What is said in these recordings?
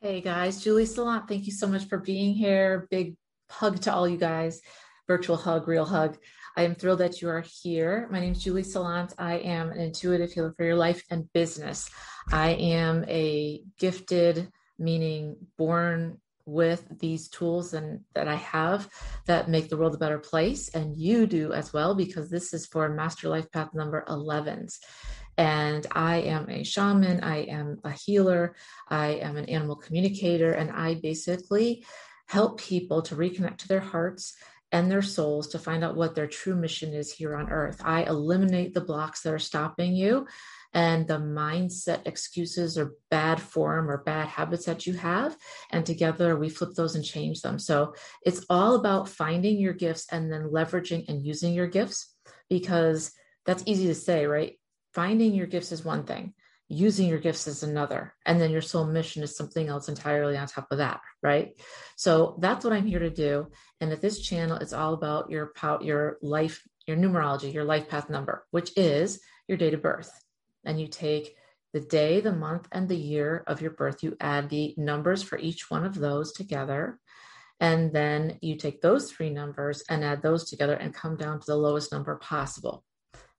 Hey guys, Julie Salant, thank you so much for being here. Big hug to all you guys, virtual hug, real hug. I am thrilled that you are here. My name is Julie Salant. I am an intuitive healer for your life and business. I am a gifted, meaning born with these tools and that I have that make the world a better place. And you do as well, because this is for Master Life Path number 11s. And I am a shaman, I am a healer, I am an animal communicator, and I basically help people to reconnect to their hearts and their souls to find out what their true mission is here on earth. I eliminate the blocks that are stopping you and the mindset excuses or bad form or bad habits that you have. And together we flip those and change them. So it's all about finding your gifts and then leveraging and using your gifts because that's easy to say, right? Finding your gifts is one thing. Using your gifts is another. And then your soul mission is something else entirely on top of that right? So that's what i'm here to do. And at this channel it's all about your your life your numerology your life path number which is your date of birth. And you take the day the month and the year of your birth. You add the numbers for each one of those together. And then you take those three numbers and add those together and come down to the lowest number possible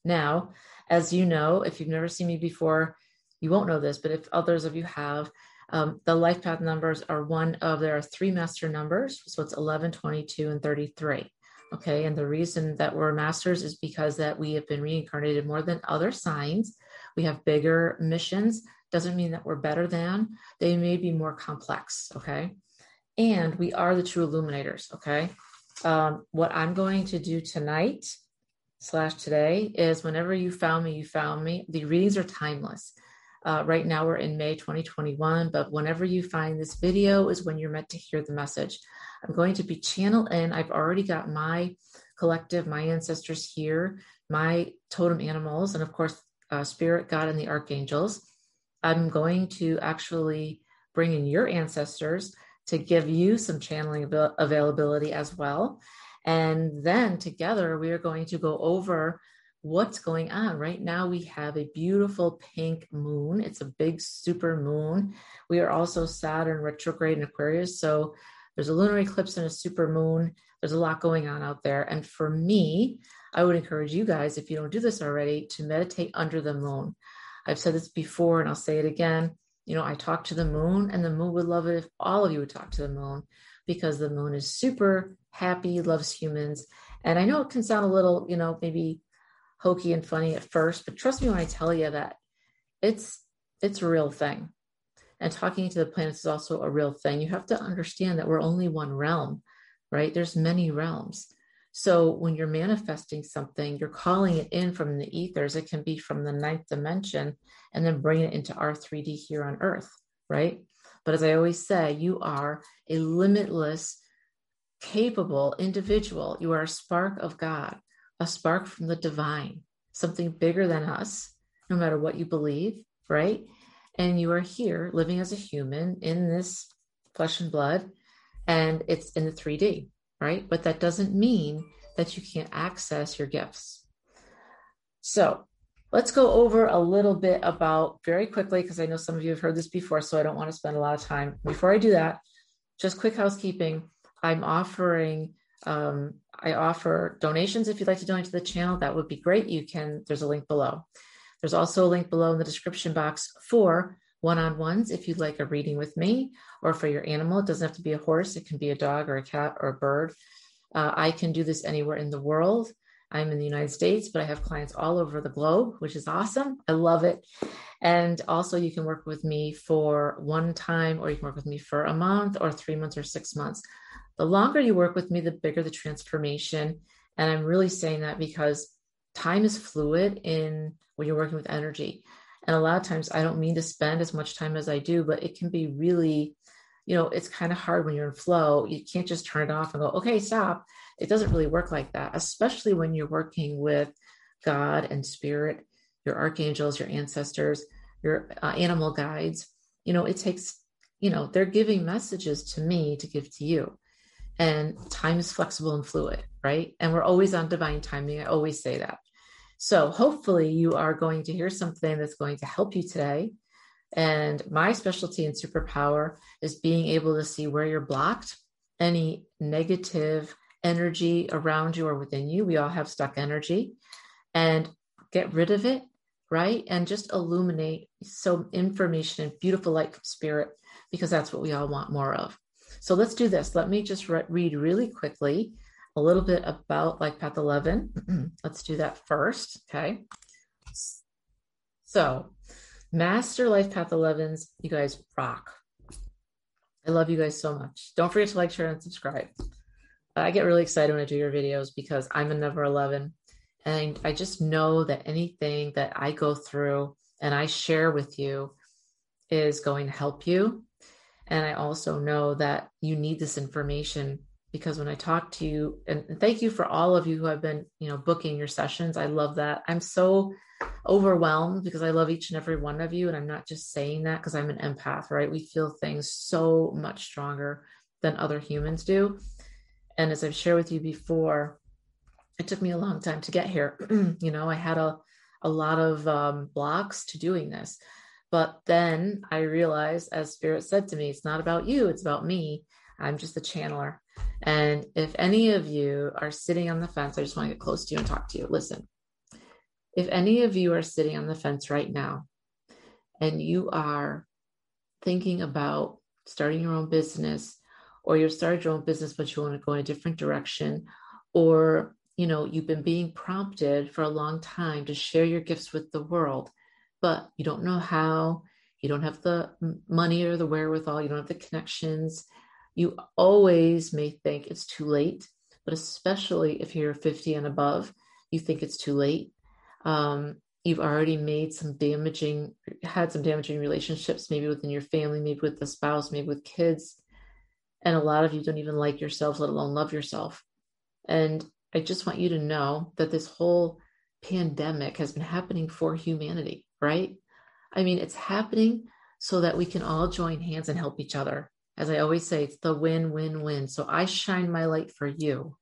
now as you know, if you've never seen me before, you won't know this, but if others of you have, um, the life path numbers are one of, there are three master numbers. So it's 11, 22, and 33. Okay. And the reason that we're masters is because that we have been reincarnated more than other signs. We have bigger missions. Doesn't mean that we're better than, they may be more complex. Okay. And we are the true illuminators. Okay. Um, what I'm going to do tonight slash today is whenever you found me, you found me. The readings are timeless. Uh, right now we're in May 2021, but whenever you find this video is when you're meant to hear the message. I'm going to be channel in. I've already got my collective, my ancestors here, my totem animals, and of course, uh, spirit, God, and the archangels. I'm going to actually bring in your ancestors to give you some channeling avail- availability as well. And then together we are going to go over what's going on. Right now we have a beautiful pink moon. It's a big super moon. We are also Saturn retrograde in Aquarius. So there's a lunar eclipse and a super moon. There's a lot going on out there. And for me, I would encourage you guys, if you don't do this already, to meditate under the moon. I've said this before and I'll say it again. You know, I talk to the moon, and the moon would love it if all of you would talk to the moon because the moon is super happy, loves humans. And I know it can sound a little, you know, maybe hokey and funny at first, but trust me when I tell you that it's it's a real thing. And talking to the planets is also a real thing. You have to understand that we're only one realm, right? There's many realms. So when you're manifesting something, you're calling it in from the ethers. It can be from the ninth dimension and then bring it into our 3D here on Earth, right? But as I always say, you are a limitless, capable individual. You are a spark of God, a spark from the divine, something bigger than us, no matter what you believe, right? And you are here living as a human in this flesh and blood, and it's in the 3D, right? But that doesn't mean that you can't access your gifts. So, Let's go over a little bit about very quickly, because I know some of you have heard this before, so I don't want to spend a lot of time. Before I do that, just quick housekeeping. I'm offering, um, I offer donations if you'd like to donate to the channel. That would be great. You can, there's a link below. There's also a link below in the description box for one on ones if you'd like a reading with me or for your animal. It doesn't have to be a horse, it can be a dog or a cat or a bird. Uh, I can do this anywhere in the world. I'm in the United States, but I have clients all over the globe, which is awesome. I love it. And also, you can work with me for one time, or you can work with me for a month, or three months, or six months. The longer you work with me, the bigger the transformation. And I'm really saying that because time is fluid in when you're working with energy. And a lot of times, I don't mean to spend as much time as I do, but it can be really, you know, it's kind of hard when you're in flow. You can't just turn it off and go, okay, stop it doesn't really work like that, especially when you're working with God and spirit, your archangels, your ancestors, your uh, animal guides. You know, it takes, you know, they're giving messages to me to give to you. And time is flexible and fluid, right? And we're always on divine timing. I always say that. So hopefully you are going to hear something that's going to help you today. And my specialty and superpower is being able to see where you're blocked, any negative energy around you or within you. We all have stuck energy and get rid of it, right? And just illuminate some information and beautiful light from spirit because that's what we all want more of. So let's do this. Let me just re- read really quickly a little bit about Life Path 11. let's do that first. Okay. So, Master Life Path 11s, you guys rock. I love you guys so much. Don't forget to like, share, and subscribe. I get really excited when I do your videos because I'm a number 11. And I just know that anything that I go through and I share with you is going to help you. And I also know that you need this information because when I talk to you, and thank you for all of you who have been, you know, booking your sessions. I love that. I'm so overwhelmed because I love each and every one of you. And I'm not just saying that because I'm an empath, right? We feel things so much stronger than other humans do. And as I've shared with you before, it took me a long time to get here. you know, I had a, a lot of um, blocks to doing this. But then I realized, as Spirit said to me, it's not about you, it's about me. I'm just a channeler. And if any of you are sitting on the fence, I just want to get close to you and talk to you. Listen, if any of you are sitting on the fence right now and you are thinking about starting your own business, or you've started your own business, but you want to go in a different direction, or you know, you've been being prompted for a long time to share your gifts with the world, but you don't know how, you don't have the money or the wherewithal, you don't have the connections. You always may think it's too late, but especially if you're 50 and above, you think it's too late. Um, you've already made some damaging, had some damaging relationships, maybe within your family, maybe with the spouse, maybe with kids. And a lot of you don't even like yourself, let alone love yourself. And I just want you to know that this whole pandemic has been happening for humanity, right? I mean, it's happening so that we can all join hands and help each other. As I always say, it's the win win win. So I shine my light for you,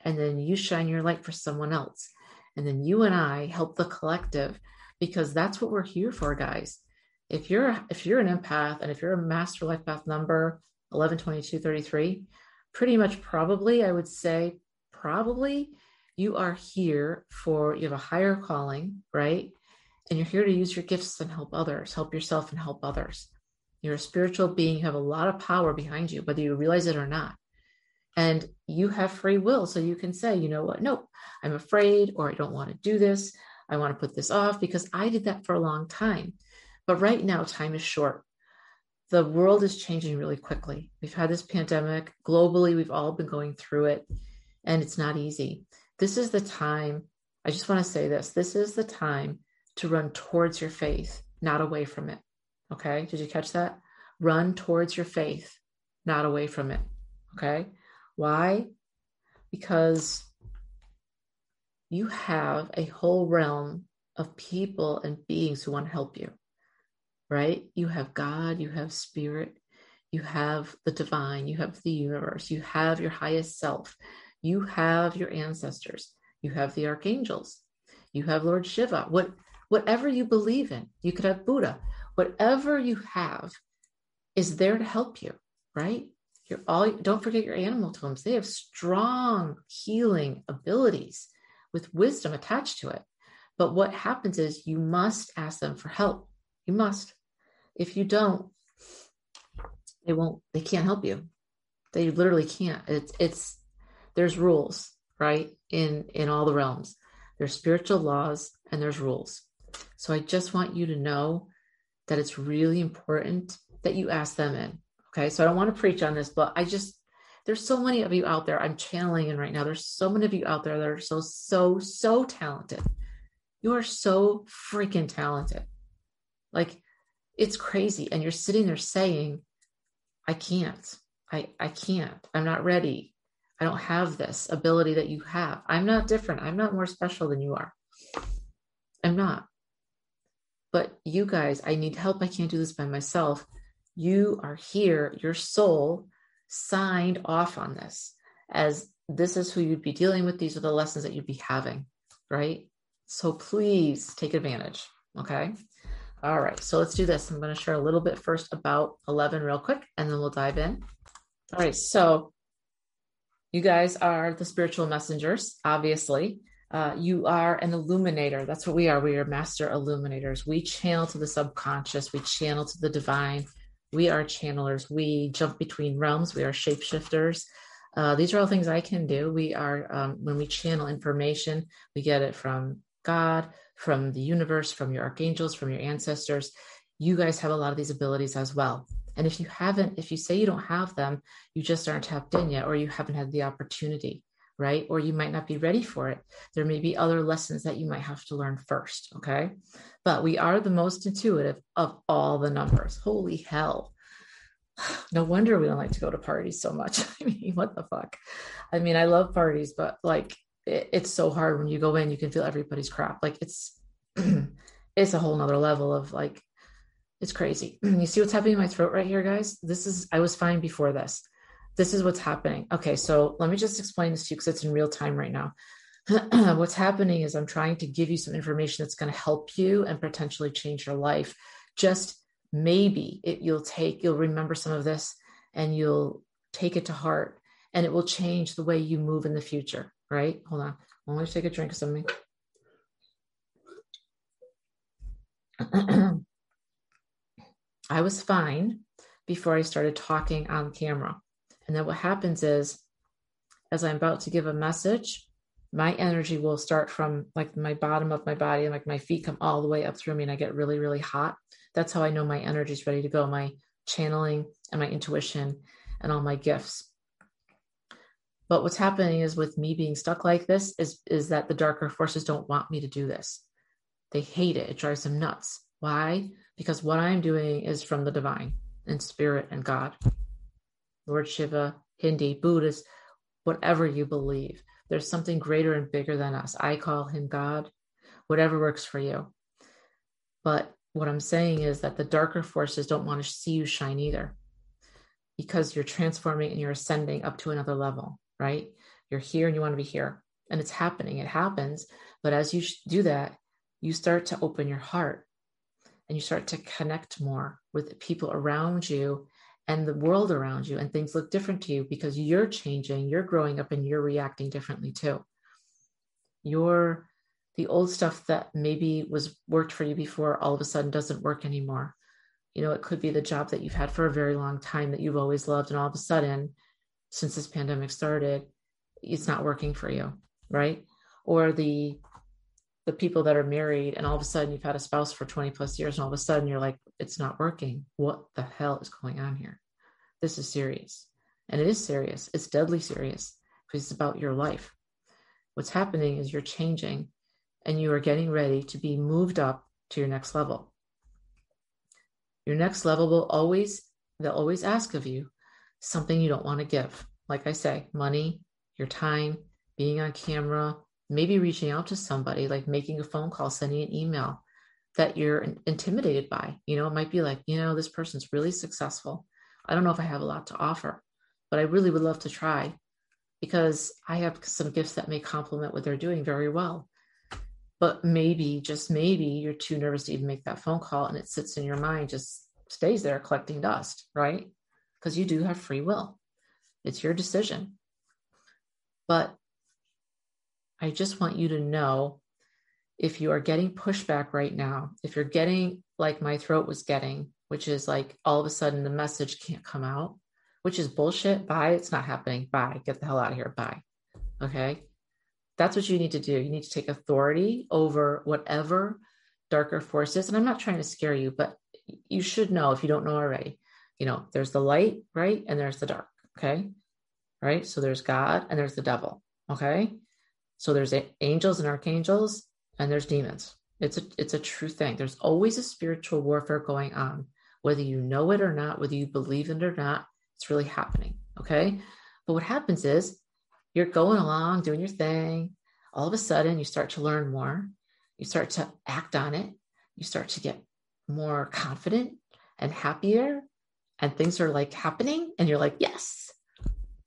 and then you shine your light for someone else. And then you and I help the collective because that's what we're here for, guys. If you're if you're an empath and if you're a master life path number 112233, pretty much probably I would say probably you are here for you have a higher calling, right? And you're here to use your gifts and help others, help yourself and help others. You're a spiritual being, you have a lot of power behind you, whether you realize it or not. And you have free will. So you can say, you know what, nope, I'm afraid, or I don't want to do this. I want to put this off because I did that for a long time. But right now, time is short. The world is changing really quickly. We've had this pandemic globally, we've all been going through it, and it's not easy. This is the time, I just want to say this this is the time to run towards your faith, not away from it. Okay. Did you catch that? Run towards your faith, not away from it. Okay. Why? Because you have a whole realm of people and beings who want to help you, right? You have God, you have spirit, you have the divine, you have the universe, you have your highest self, you have your ancestors, you have the archangels, you have Lord Shiva. What whatever you believe in, you could have Buddha. Whatever you have is there to help you, right? You're all don't forget your animal totems. They have strong healing abilities with wisdom attached to it. But what happens is you must ask them for help. You must. If you don't, they won't, they can't help you. They literally can't. It's it's there's rules, right? In in all the realms. There's spiritual laws and there's rules. So I just want you to know that it's really important that you ask them in. Okay. So I don't want to preach on this, but I just, there's so many of you out there I'm channeling in right now. There's so many of you out there that are so, so, so talented. You are so freaking talented. Like it's crazy. And you're sitting there saying, I can't. I, I can't. I'm not ready. I don't have this ability that you have. I'm not different. I'm not more special than you are. I'm not. But you guys, I need help. I can't do this by myself. You are here. Your soul signed off on this as this is who you'd be dealing with. These are the lessons that you'd be having, right? So please take advantage. Okay. All right, so let's do this. I'm going to share a little bit first about 11 real quick, and then we'll dive in. All right, so you guys are the spiritual messengers, obviously. Uh, you are an illuminator. That's what we are. We are master illuminators. We channel to the subconscious, we channel to the divine. We are channelers. We jump between realms. We are shapeshifters. Uh, these are all things I can do. We are, um, when we channel information, we get it from God, from the universe, from your archangels, from your ancestors. You guys have a lot of these abilities as well. And if you haven't, if you say you don't have them, you just aren't tapped in yet, or you haven't had the opportunity, right? Or you might not be ready for it. There may be other lessons that you might have to learn first, okay? But we are the most intuitive of all the numbers. Holy hell. No wonder we don't like to go to parties so much. I mean, what the fuck? I mean, I love parties, but like it, it's so hard when you go in, you can feel everybody's crap. Like it's it's a whole nother level of like it's crazy. You see what's happening in my throat right here, guys? This is, I was fine before this. This is what's happening. Okay, so let me just explain this to you because it's in real time right now. what's happening is I'm trying to give you some information that's going to help you and potentially change your life. Just maybe it, you'll take, you'll remember some of this and you'll take it to heart and it will change the way you move in the future, right? Hold on. I'm going to take a drink of something. I was fine before I started talking on camera. And then what happens is, as I'm about to give a message, my energy will start from like my bottom of my body and like my feet come all the way up through me and I get really, really hot. That's how I know my energy is ready to go. My channeling and my intuition and all my gifts. But what's happening is with me being stuck like this is, is that the darker forces don't want me to do this. They hate it. It drives them nuts. Why? because what I'm doing is from the divine and spirit and God. Lord Shiva, Hindi, Buddhist, whatever you believe. There's something greater and bigger than us. I call him God, whatever works for you. But what I'm saying is that the darker forces don't want to see you shine either because you're transforming and you're ascending up to another level, right? You're here and you want to be here. And it's happening. It happens. But as you do that, you start to open your heart and you start to connect more with people around you and the world around you and things look different to you because you're changing you're growing up and you're reacting differently too. You're the old stuff that maybe was worked for you before all of a sudden doesn't work anymore. You know it could be the job that you've had for a very long time that you've always loved and all of a sudden since this pandemic started it's not working for you right? Or the the people that are married and all of a sudden you've had a spouse for 20 plus years and all of a sudden you're like it's not working. What the hell is going on here? This is serious. And it is serious. It's deadly serious because it's about your life. What's happening is you're changing and you are getting ready to be moved up to your next level. Your next level will always they'll always ask of you something you don't want to give. Like i say money your time being on camera maybe reaching out to somebody, like making a phone call, sending an email that you're intimidated by. You know, it might be like, you know, this person's really successful. I don't know if I have a lot to offer, but I really would love to try because I have some gifts that may complement what they're doing very well. But maybe, just maybe, you're too nervous to even make that phone call and it sits in your mind, just stays there collecting dust, right? Because you do have free will. It's your decision. But I just want you to know if you are getting pushback right now, if you're getting like my throat was getting, which is like all of a sudden the message can't come out, which is bullshit. Bye. It's not happening. Bye. Get the hell out of here. Bye. Okay. That's what you need to do. You need to take authority over whatever darker forces. And I'm not trying to scare you, but you should know if you don't know already. You know, there's the light, right? And there's the dark. Okay. Right. So there's God and there's the devil. Okay. So there's angels and archangels, and there's demons. It's a it's a true thing. There's always a spiritual warfare going on, whether you know it or not, whether you believe it or not. It's really happening. Okay. But what happens is you're going along doing your thing. All of a sudden, you start to learn more. You start to act on it. You start to get more confident and happier, and things are like happening, and you're like, yes.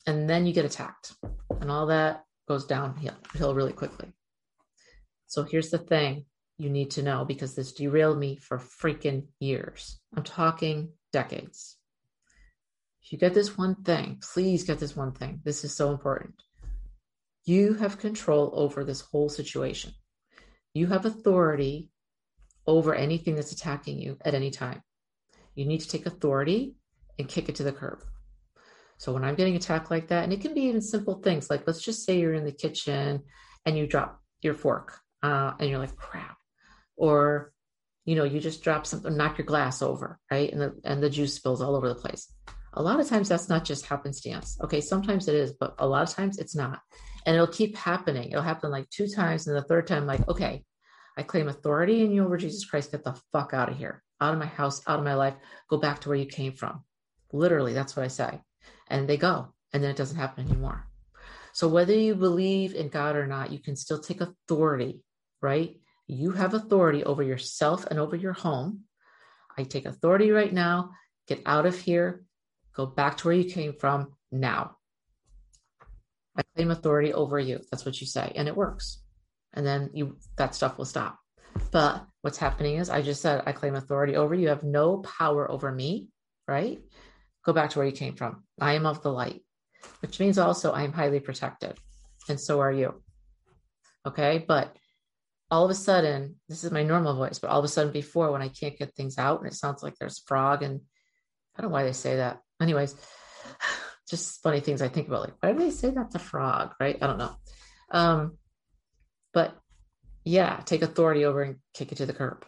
And then you get attacked, and all that goes downhill really quickly. So here's the thing you need to know because this derailed me for freaking years. I'm talking decades. If you get this one thing, please get this one thing. This is so important. You have control over this whole situation. You have authority over anything that's attacking you at any time. You need to take authority and kick it to the curb. So when I'm getting attacked like that, and it can be even simple things like let's just say you're in the kitchen and you drop your fork uh, and you're like, crap. Or, you know, you just drop something, knock your glass over, right? And the, and the juice spills all over the place. A lot of times that's not just happenstance. Okay, sometimes it is, but a lot of times it's not. And it'll keep happening. It'll happen like two times. And the third time, like, okay, I claim authority in you over Jesus Christ. Get the fuck out of here, out of my house, out of my life. Go back to where you came from. Literally, that's what I say. And they go. And then it doesn't happen anymore. So whether you believe in God or not, you can still take authority, right? You have authority over yourself and over your home. I take authority right now. Get out of here. Go back to where you came from now. I claim authority over you. That's what you say. And it works. And then you that stuff will stop. But what's happening is I just said I claim authority over you. You have no power over me, right? Go back to where you came from. I am of the light, which means also I am highly protected. And so are you. Okay. But all of a sudden, this is my normal voice, but all of a sudden before when I can't get things out and it sounds like there's frog and I don't know why they say that. Anyways, just funny things I think about, like, why do they say that's a frog? Right? I don't know. Um, but yeah, take authority over and kick it to the curb.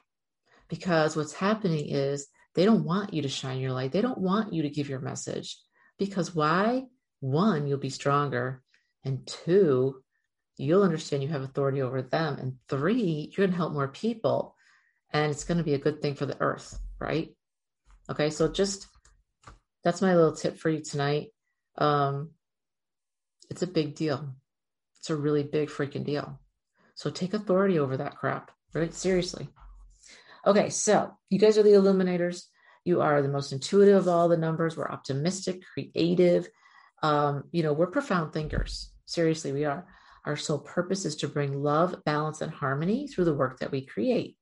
Because what's happening is they don't want you to shine your light. They don't want you to give your message. Because why? One, you'll be stronger. And two, you'll understand you have authority over them. And three, you're going to help more people. And it's going to be a good thing for the earth, right? Okay, so just that's my little tip for you tonight. Um, it's a big deal. It's a really big freaking deal. So take authority over that crap, right? Seriously. Okay, so you guys are the illuminators. You are the most intuitive of all the numbers. We're optimistic, creative. Um, you know, we're profound thinkers. Seriously, we are. Our sole purpose is to bring love, balance, and harmony through the work that we create.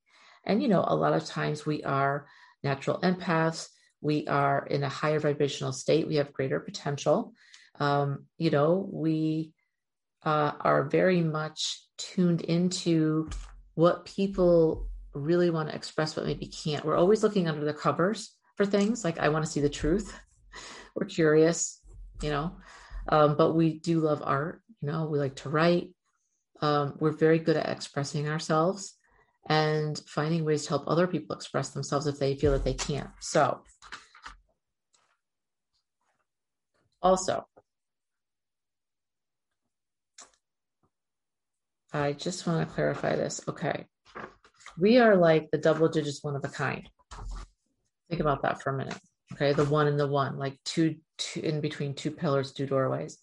And, you know, a lot of times we are natural empaths. We are in a higher vibrational state. We have greater potential. Um, you know, we uh, are very much tuned into what people really want to express, but maybe can't. We're always looking under the covers for things like I want to see the truth. We're curious, you know, um, but we do love art. You know, we like to write. Um, we're very good at expressing ourselves and finding ways to help other people express themselves if they feel that they can't. So, also, I just want to clarify this. Okay. We are like the double digits, one of a kind. Think about that for a minute. Okay. The one and the one, like two, two in between two pillars, two doorways.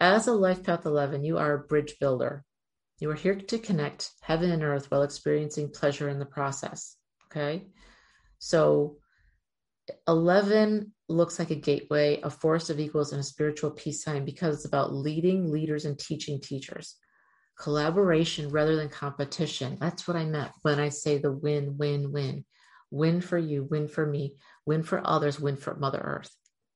As a life path 11, you are a bridge builder. You are here to connect heaven and earth while experiencing pleasure in the process. Okay. So 11 looks like a gateway, a force of equals, and a spiritual peace sign because it's about leading leaders and teaching teachers collaboration rather than competition. That's what I meant when I say the win, win, win. Win for you, win for me, win for others, win for Mother Earth.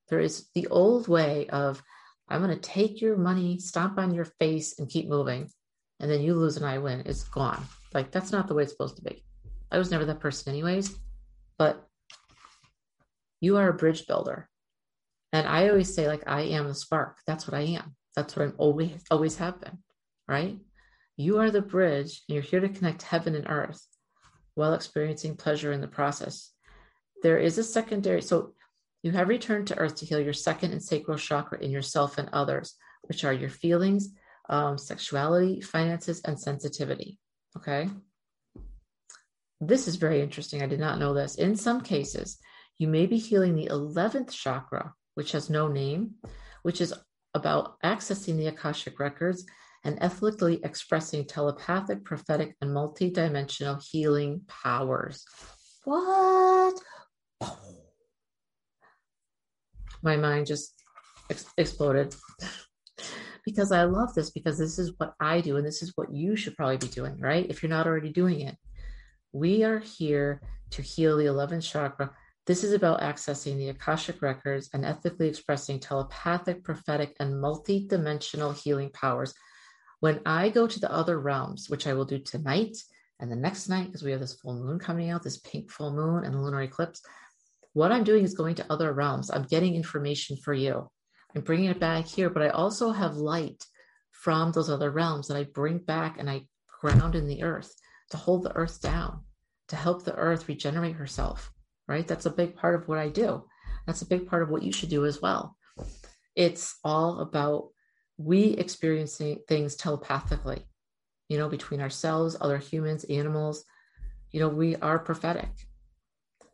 There is the old way of, I'm going to take your money, stomp on your face, and keep moving. And then you lose and I win. It's gone. Like, that's not the way it's supposed to be. I was never that person, anyways. But you are a bridge builder. And I always say, like, I am the spark. That's what I am. That's what I'm always, always have been. Right? You are the bridge, and you're here to connect heaven and earth while experiencing pleasure in the process. There is a secondary, so you have returned to earth to heal your second and sacral chakra in yourself and others, which are your feelings, um, sexuality, finances, and sensitivity. Okay. This is very interesting. I did not know this. In some cases, you may be healing the 11th chakra, which has no name, which is about accessing the Akashic records and ethically expressing telepathic, prophetic, and multidimensional healing powers. What? My mind just ex- exploded because I love this because this is what I do and this is what you should probably be doing, right? If you're not already doing it. We are here to heal the 11th chakra. This is about accessing the Akashic records and ethically expressing telepathic, prophetic, and multi-dimensional healing powers. When I go to the other realms, which I will do tonight and the next night, because we have this full moon coming out, this pink full moon and lunar eclipse, what I'm doing is going to other realms. I'm getting information for you. I'm bringing it back here, but I also have light from those other realms that I bring back and I ground in the earth to hold the earth down, to help the earth regenerate herself, right? That's a big part of what I do. That's a big part of what you should do as well. It's all about we experiencing things telepathically, you know, between ourselves, other humans, animals. You know, we are prophetic.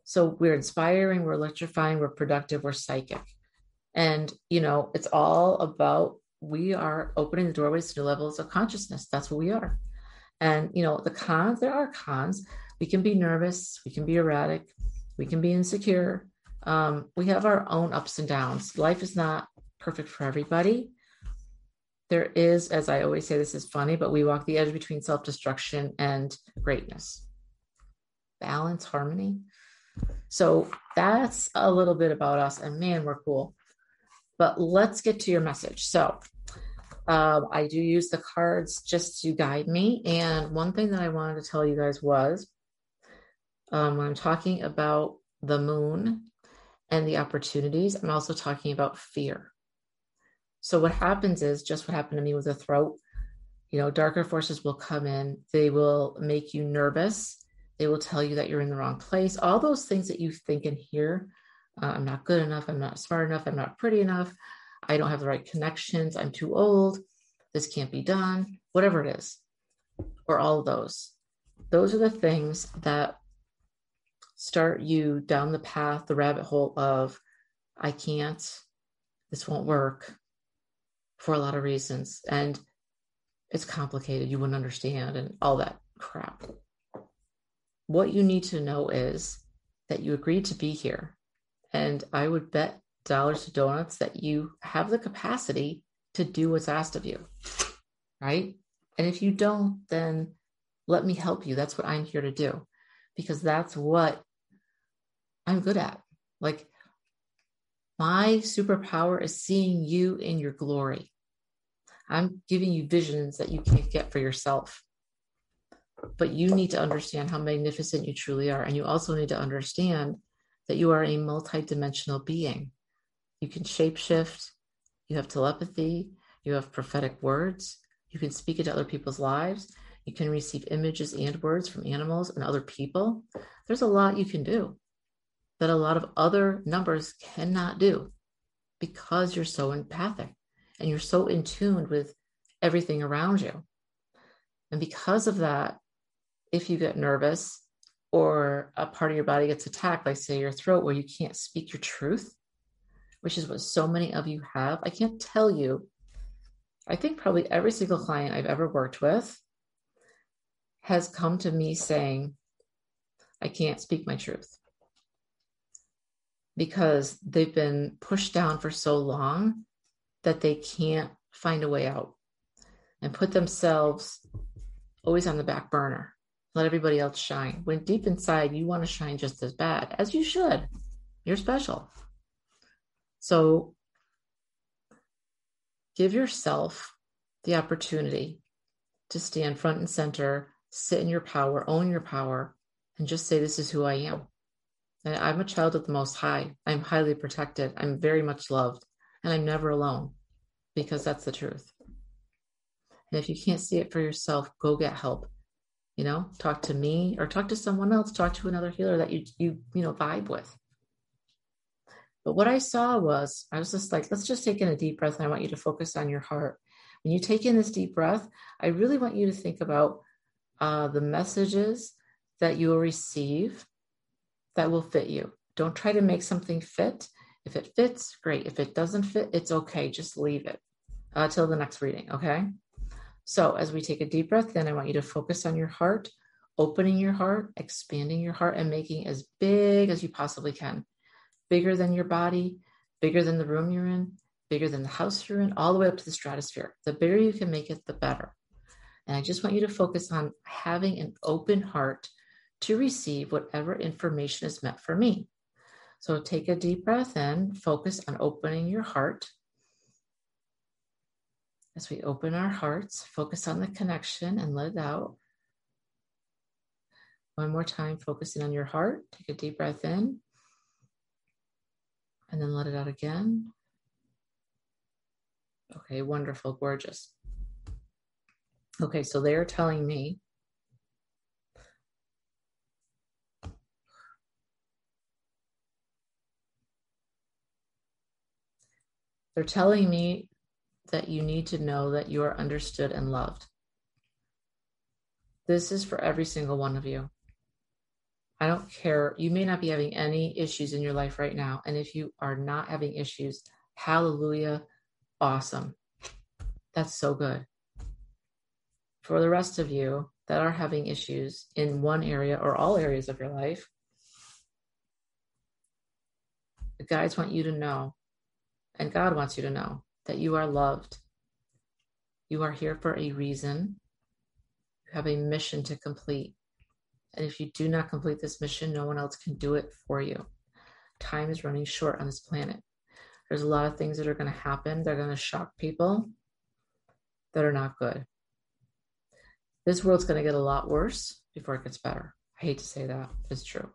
So we're inspiring, we're electrifying, we're productive, we're psychic. And, you know, it's all about we are opening the doorways to new levels of consciousness. That's what we are. And, you know, the cons, there are cons. We can be nervous, we can be erratic, we can be insecure. Um, we have our own ups and downs. Life is not perfect for everybody. There is, as I always say, this is funny, but we walk the edge between self destruction and greatness. Balance, harmony. So that's a little bit about us. And man, we're cool. But let's get to your message. So um, I do use the cards just to guide me. And one thing that I wanted to tell you guys was um, when I'm talking about the moon and the opportunities, I'm also talking about fear. So what happens is just what happened to me with the throat. You know, darker forces will come in, they will make you nervous. They will tell you that you're in the wrong place. All those things that you think and hear uh, I'm not good enough. I'm not smart enough. I'm not pretty enough. I don't have the right connections. I'm too old. This can't be done. Whatever it is, or all of those. Those are the things that start you down the path, the rabbit hole of, I can't, this won't work for a lot of reasons. And it's complicated. You wouldn't understand and all that crap. What you need to know is that you agreed to be here and I would bet dollars to donuts that you have the capacity to do what's asked of you. Right. And if you don't, then let me help you. That's what I'm here to do because that's what I'm good at. Like my superpower is seeing you in your glory. I'm giving you visions that you can't get for yourself. But you need to understand how magnificent you truly are. And you also need to understand that you are a multidimensional being. You can shapeshift, you have telepathy, you have prophetic words, you can speak into other people's lives, you can receive images and words from animals and other people. There's a lot you can do that a lot of other numbers cannot do because you're so empathic and you're so in tune with everything around you. And because of that, if you get nervous, or a part of your body gets attacked, like say your throat, where you can't speak your truth, which is what so many of you have. I can't tell you. I think probably every single client I've ever worked with has come to me saying, I can't speak my truth because they've been pushed down for so long that they can't find a way out and put themselves always on the back burner let everybody else shine. When deep inside you want to shine just as bad, as you should. You're special. So give yourself the opportunity to stand front and center, sit in your power, own your power, and just say, This is who I am. And I'm a child of the Most High. I'm highly protected. I'm very much loved, and I'm never alone because that's the truth. And if you can't see it for yourself, go get help you know talk to me or talk to someone else talk to another healer that you you you know vibe with. But what i saw was i was just like let's just take in a deep breath and i want you to focus on your heart. When you take in this deep breath i really want you to think about uh, the messages that you will receive that will fit you. Don't try to make something fit. If it fits great. If it doesn't fit it's okay. Just leave it uh, till the next reading okay so, as we take a deep breath in, I want you to focus on your heart, opening your heart, expanding your heart, and making as big as you possibly can. Bigger than your body, bigger than the room you're in, bigger than the house you're in, all the way up to the stratosphere. The bigger you can make it, the better. And I just want you to focus on having an open heart to receive whatever information is meant for me. So take a deep breath in, focus on opening your heart. As we open our hearts, focus on the connection and let it out. One more time, focusing on your heart. Take a deep breath in and then let it out again. Okay, wonderful, gorgeous. Okay, so they're telling me they're telling me that you need to know that you are understood and loved. This is for every single one of you. I don't care. You may not be having any issues in your life right now. And if you are not having issues, hallelujah, awesome. That's so good. For the rest of you that are having issues in one area or all areas of your life, the guides want you to know, and God wants you to know, that you are loved. You are here for a reason. You have a mission to complete. And if you do not complete this mission, no one else can do it for you. Time is running short on this planet. There's a lot of things that are going to happen. They're going to shock people that are not good. This world's going to get a lot worse before it gets better. I hate to say that, it's true.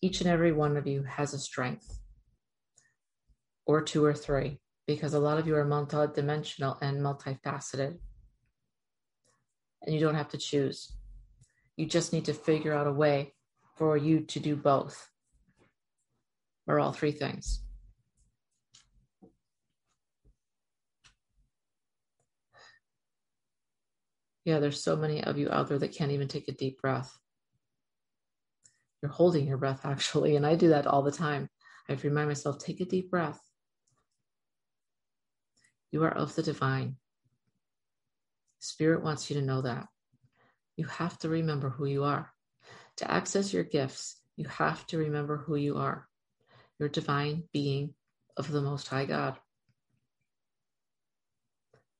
Each and every one of you has a strength, or two or three, because a lot of you are multidimensional and multifaceted. And you don't have to choose. You just need to figure out a way for you to do both or all three things. Yeah, there's so many of you out there that can't even take a deep breath. You're holding your breath, actually, and I do that all the time. I have to remind myself take a deep breath. You are of the divine. Spirit wants you to know that. You have to remember who you are. To access your gifts, you have to remember who you are. Your divine being of the Most High God.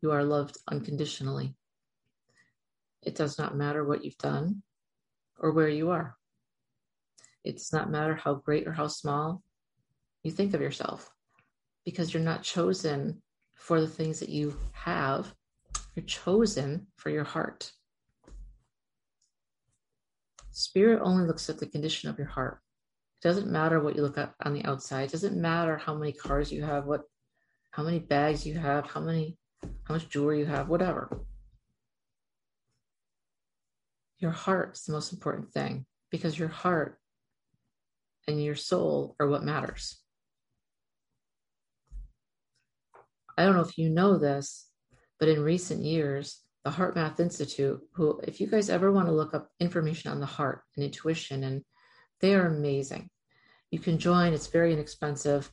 You are loved unconditionally. It does not matter what you've done or where you are. It does not matter how great or how small you think of yourself because you're not chosen for the things that you have. You're chosen for your heart. Spirit only looks at the condition of your heart. It doesn't matter what you look at on the outside. It doesn't matter how many cars you have, what how many bags you have, how many how much jewelry you have, whatever. Your heart is the most important thing because your heart and your soul are what matters. I don't know if you know this, but in recent years, the HeartMath Institute, who, if you guys ever want to look up information on the heart and intuition, and they are amazing. You can join, it's very inexpensive.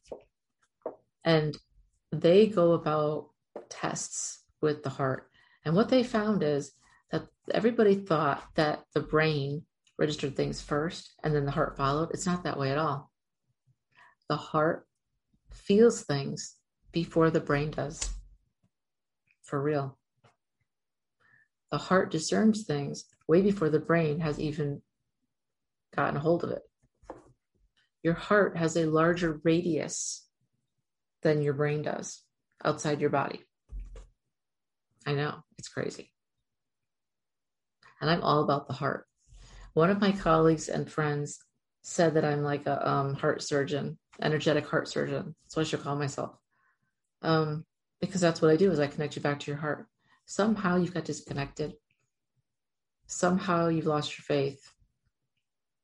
And they go about tests with the heart. And what they found is that everybody thought that the brain registered things first and then the heart followed. It's not that way at all. The heart feels things before the brain does. For real the heart discerns things way before the brain has even gotten a hold of it. Your heart has a larger radius than your brain does outside your body. I know, it's crazy. And I'm all about the heart. One of my colleagues and friends said that I'm like a um, heart surgeon, energetic heart surgeon. That's what I should call myself. Um, because that's what I do is I connect you back to your heart somehow you've got disconnected. Somehow you've lost your faith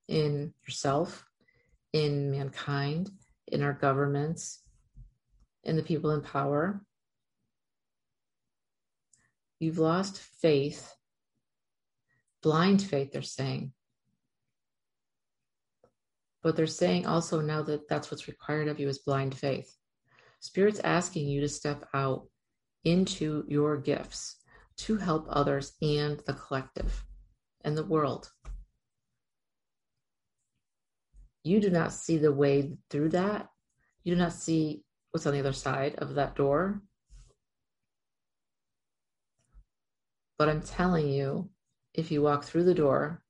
in yourself, in mankind, in our governments, in the people in power. You've lost faith, blind faith, they're saying. But they're saying also now that that's what's required of you is blind faith. Spirit's asking you to step out into your gifts to help others and the collective and the world. You do not see the way through that. You do not see what's on the other side of that door. But I'm telling you if you walk through the door,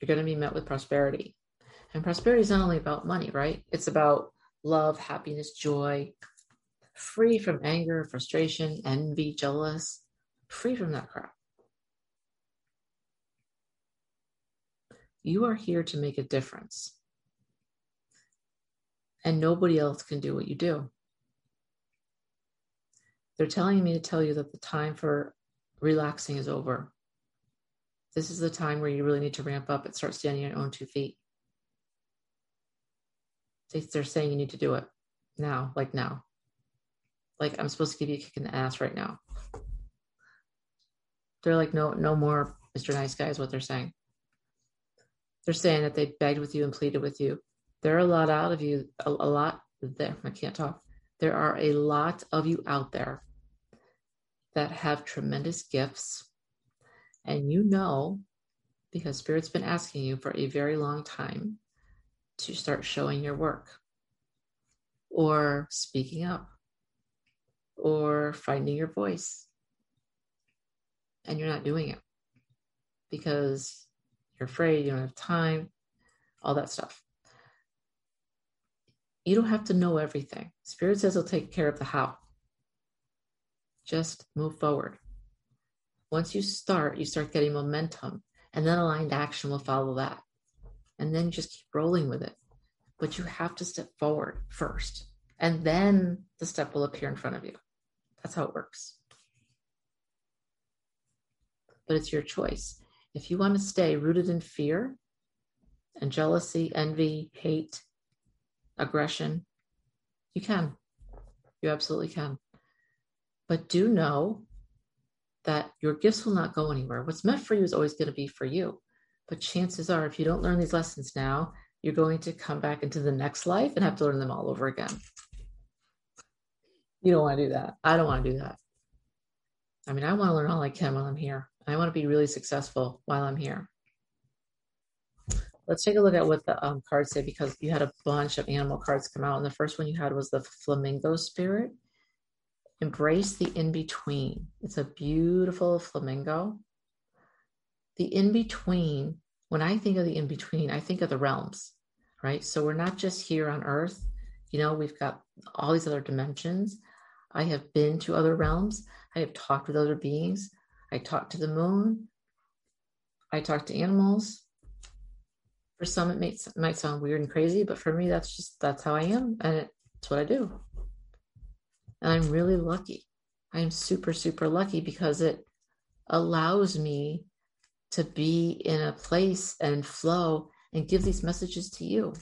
you're going to be met with prosperity. And prosperity is not only about money, right? It's about love, happiness, joy, free from anger, frustration, envy, jealous, free from that crap. You are here to make a difference. And nobody else can do what you do. They're telling me to tell you that the time for relaxing is over. This is the time where you really need to ramp up and start standing on your own two feet. They're saying you need to do it now, like now. Like I'm supposed to give you a kick in the ass right now. They're like, no, no more Mr. Nice Guy is what they're saying. They're saying that they begged with you and pleaded with you. There are a lot out of you, a, a lot there. I can't talk. There are a lot of you out there that have tremendous gifts. And you know, because Spirit's been asking you for a very long time to start showing your work or speaking up or finding your voice. And you're not doing it because you're afraid, you don't have time, all that stuff. You don't have to know everything. Spirit says he'll take care of the how. Just move forward. Once you start, you start getting momentum, and then aligned action will follow that. And then just keep rolling with it. But you have to step forward first, and then the step will appear in front of you. That's how it works. But it's your choice. If you want to stay rooted in fear and jealousy, envy, hate, aggression, you can. You absolutely can. But do know that your gifts will not go anywhere. What's meant for you is always going to be for you. But chances are, if you don't learn these lessons now, you're going to come back into the next life and have to learn them all over again. You don't want to do that. I don't want to do that. I mean, I want to learn all I can while I'm here. I want to be really successful while I'm here. Let's take a look at what the um, cards say because you had a bunch of animal cards come out. And the first one you had was the flamingo spirit. Embrace the in between. It's a beautiful flamingo. The in between, when I think of the in between, I think of the realms, right? So we're not just here on earth. You know, we've got all these other dimensions. I have been to other realms. I have talked with other beings. I talked to the moon. I talked to animals. For some, it might, might sound weird and crazy, but for me, that's just that's how I am, and it's what I do. And I'm really lucky. I am super, super lucky because it allows me to be in a place and flow and give these messages to you.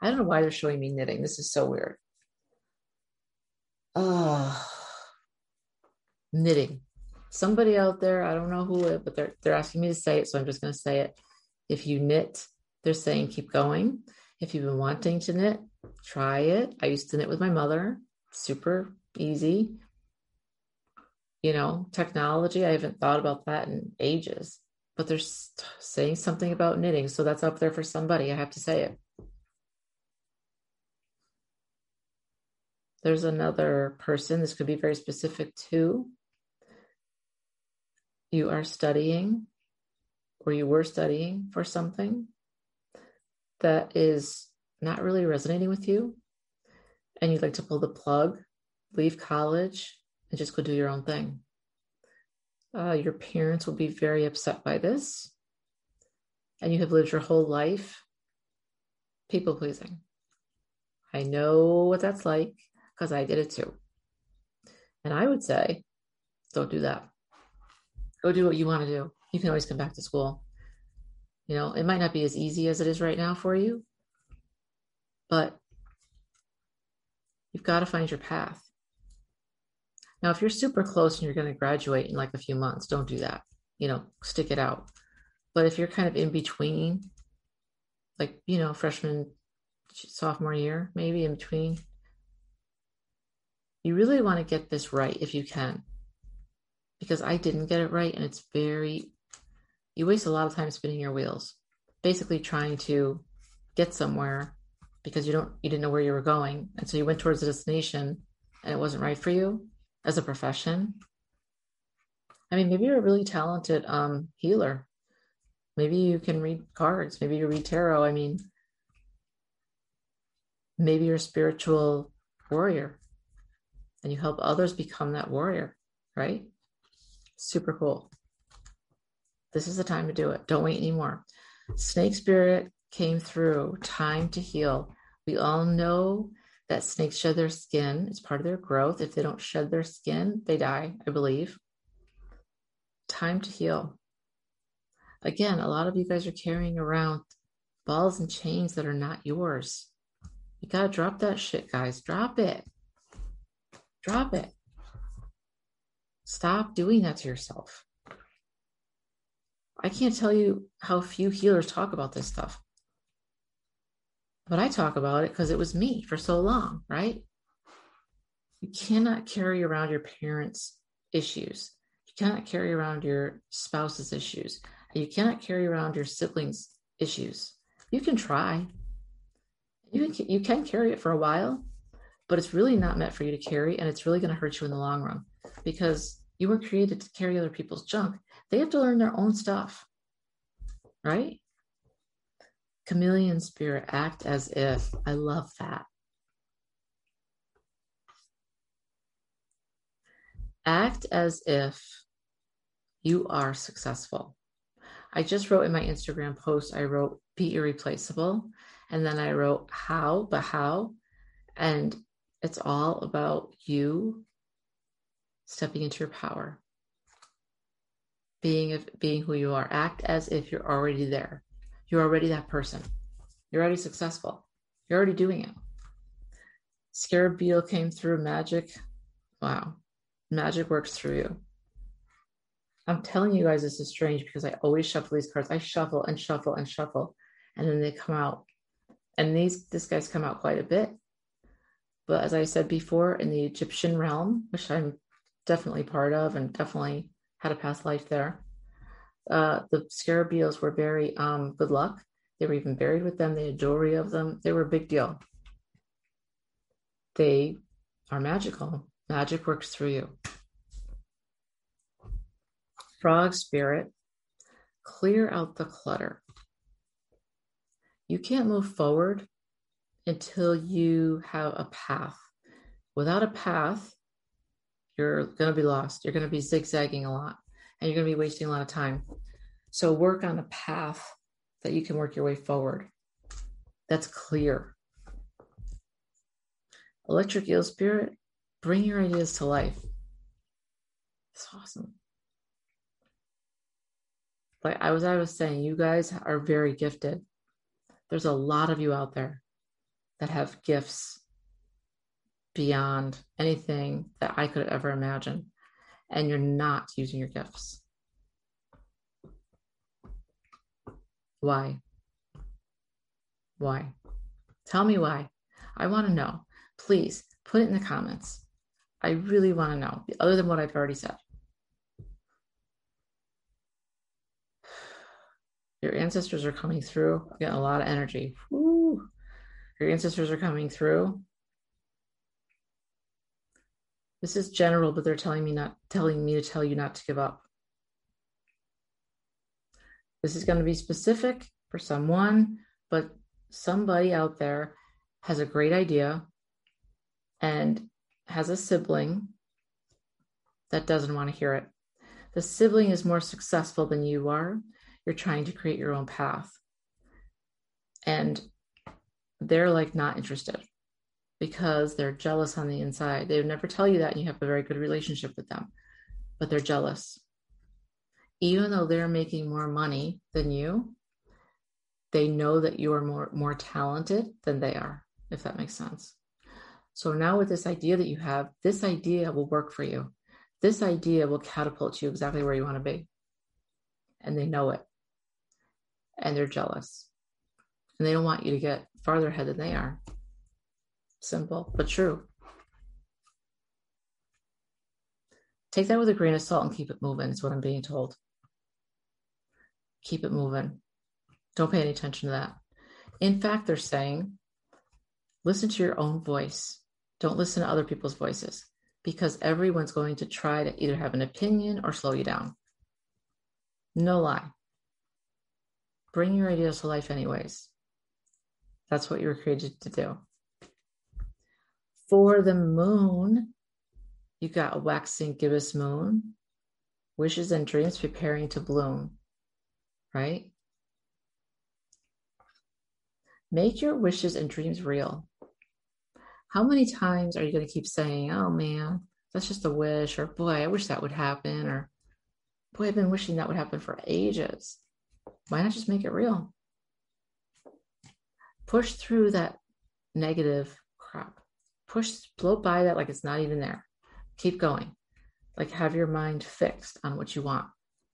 I don't know why they're showing me knitting. This is so weird. Oh, knitting. Somebody out there, I don't know who it, but they're they're asking me to say it, so I'm just going to say it. If you knit, they're saying keep going. If you've been wanting to knit, try it. I used to knit with my mother. Super easy. You know, technology, I haven't thought about that in ages, but they're saying something about knitting. So that's up there for somebody. I have to say it. There's another person, this could be very specific to. You are studying or you were studying for something that is not really resonating with you, and you'd like to pull the plug, leave college, and just go do your own thing. Uh, your parents will be very upset by this, and you have lived your whole life people pleasing. I know what that's like because I did it too. And I would say, don't do that. Go do what you want to do. You can always come back to school. You know, it might not be as easy as it is right now for you, but you've got to find your path. Now, if you're super close and you're going to graduate in like a few months, don't do that. You know, stick it out. But if you're kind of in between, like, you know, freshman, sophomore year, maybe in between, you really want to get this right if you can. Because I didn't get it right and it's very, you waste a lot of time spinning your wheels, basically trying to get somewhere because you don't, you didn't know where you were going. And so you went towards a destination and it wasn't right for you as a profession. I mean, maybe you're a really talented um, healer. Maybe you can read cards. Maybe you read tarot. I mean, maybe you're a spiritual warrior and you help others become that warrior, right? Super cool. This is the time to do it. Don't wait anymore. Snake spirit came through. Time to heal. We all know that snakes shed their skin. It's part of their growth. If they don't shed their skin, they die, I believe. Time to heal. Again, a lot of you guys are carrying around balls and chains that are not yours. You got to drop that shit, guys. Drop it. Drop it. Stop doing that to yourself. I can't tell you how few healers talk about this stuff. But I talk about it because it was me for so long, right? You cannot carry around your parents' issues. You cannot carry around your spouse's issues. You cannot carry around your siblings' issues. You can try. You can, you can carry it for a while, but it's really not meant for you to carry, and it's really going to hurt you in the long run because you were created to carry other people's junk. They have to learn their own stuff, right? Chameleon spirit, act as if. I love that. Act as if you are successful. I just wrote in my Instagram post, I wrote be irreplaceable. And then I wrote how, but how. And it's all about you stepping into your power, being of, being who you are. Act as if you're already there. You're already that person. You're already successful. You're already doing it. Scarab Beetle came through magic. Wow. Magic works through you. I'm telling you guys this is strange because I always shuffle these cards. I shuffle and shuffle and shuffle, and then they come out. And these this guy's come out quite a bit. But as I said before, in the Egyptian realm, which I'm definitely part of and definitely had a past life there, uh, the scarab beetles were very um, good luck. They were even buried with them. They had jewelry of them. They were a big deal. They are magical. Magic works through you frog spirit, clear out the clutter. You can't move forward until you have a path. Without a path, you're going to be lost. You're going to be zigzagging a lot and you're going to be wasting a lot of time. So, work on a path that you can work your way forward. That's clear. Electric eel spirit, bring your ideas to life. It's awesome like I was I was saying, you guys are very gifted. There's a lot of you out there that have gifts beyond anything that I could ever imagine. And you're not using your gifts. Why? Why? Tell me why. I want to know. Please put it in the comments. I really want to know, other than what I've already said. Your ancestors are coming through. Getting a lot of energy. Woo. Your ancestors are coming through. This is general, but they're telling me not telling me to tell you not to give up. This is going to be specific for someone, but somebody out there has a great idea and has a sibling that doesn't want to hear it. The sibling is more successful than you are you're trying to create your own path. And they're like not interested because they're jealous on the inside. They would never tell you that you have a very good relationship with them, but they're jealous. Even though they're making more money than you, they know that you are more more talented than they are, if that makes sense. So now with this idea that you have, this idea will work for you. This idea will catapult you exactly where you want to be. And they know it and they're jealous. And they don't want you to get farther ahead than they are. Simple, but true. Take that with a grain of salt and keep it moving, is what I'm being told. Keep it moving. Don't pay any attention to that. In fact, they're saying listen to your own voice. Don't listen to other people's voices because everyone's going to try to either have an opinion or slow you down. No lie. Bring your ideas to life, anyways. That's what you were created to do. For the moon, you got a waxing gibbous moon, wishes and dreams preparing to bloom, right? Make your wishes and dreams real. How many times are you going to keep saying, oh man, that's just a wish, or boy, I wish that would happen, or boy, I've been wishing that would happen for ages? Why not just make it real? Push through that negative crap. Push, float by that like it's not even there. Keep going. Like have your mind fixed on what you want.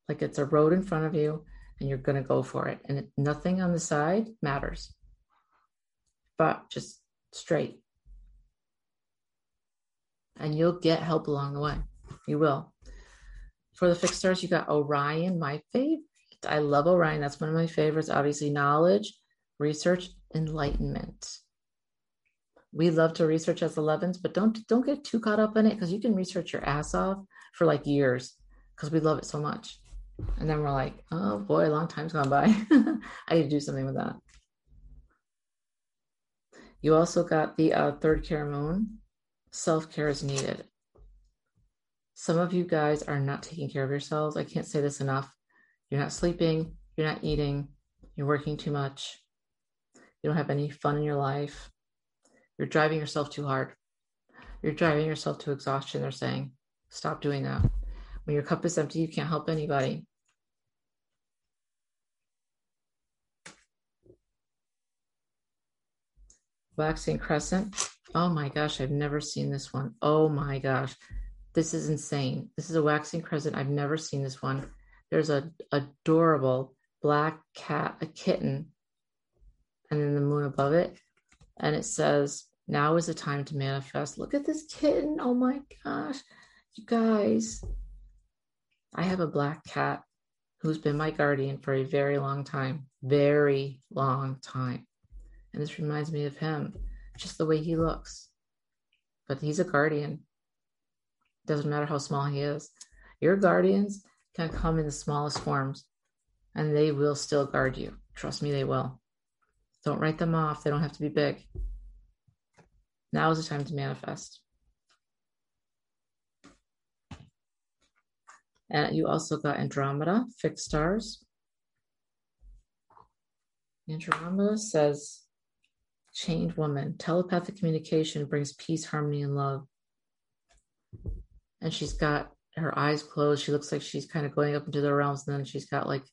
Like it's a road in front of you and you're going to go for it. And nothing on the side matters, but just straight and you'll get help along the way. You will. For the fixed stars, you got Orion, my favorite. I love Orion. That's one of my favorites. Obviously, knowledge, research, enlightenment. We love to research as 11s, but don't don't get too caught up in it because you can research your ass off for like years because we love it so much. And then we're like, oh boy, a long time's gone by. I need to do something with that. You also got the uh, third quarter moon, self care is needed. Some of you guys are not taking care of yourselves. I can't say this enough. You're not sleeping, you're not eating, you're working too much, you don't have any fun in your life, you're driving yourself too hard. You're driving yourself to exhaustion, they're saying. Stop doing that. When your cup is empty, you can't help anybody. Waxing crescent Oh my gosh, I've never seen this one. Oh my gosh. This is insane. This is a waxing crescent. I've never seen this one. There's a adorable black cat, a kitten, and then the moon above it. And it says, now is the time to manifest. Look at this kitten. Oh my gosh. You guys. I have a black cat who's been my guardian for a very long time. Very long time. And this reminds me of him just the way he looks. But he's a guardian. Doesn't matter how small he is. Your guardians can come in the smallest forms and they will still guard you. Trust me, they will. Don't write them off. They don't have to be big. Now is the time to manifest. And you also got Andromeda, fixed stars. Andromeda says chained woman. Telepathic communication brings peace, harmony, and love. And she's got her eyes closed. She looks like she's kind of going up into the realms, and then she's got like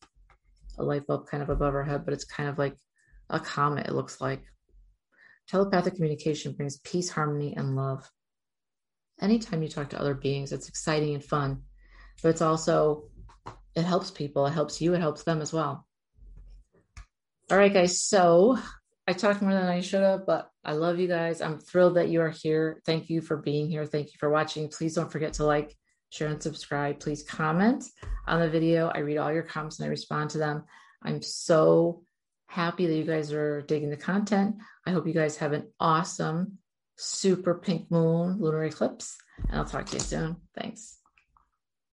a light bulb kind of above her head, but it's kind of like a comet, it looks like. Telepathic communication brings peace, harmony, and love. Anytime you talk to other beings, it's exciting and fun, but it's also, it helps people, it helps you, it helps them as well. All right, guys. So I talked more than I should have, but I love you guys. I'm thrilled that you are here. Thank you for being here. Thank you for watching. Please don't forget to like, share, and subscribe. Please comment on the video. I read all your comments and I respond to them. I'm so happy that you guys are digging the content. I hope you guys have an awesome, super pink moon lunar eclipse, and I'll talk to you soon. Thanks.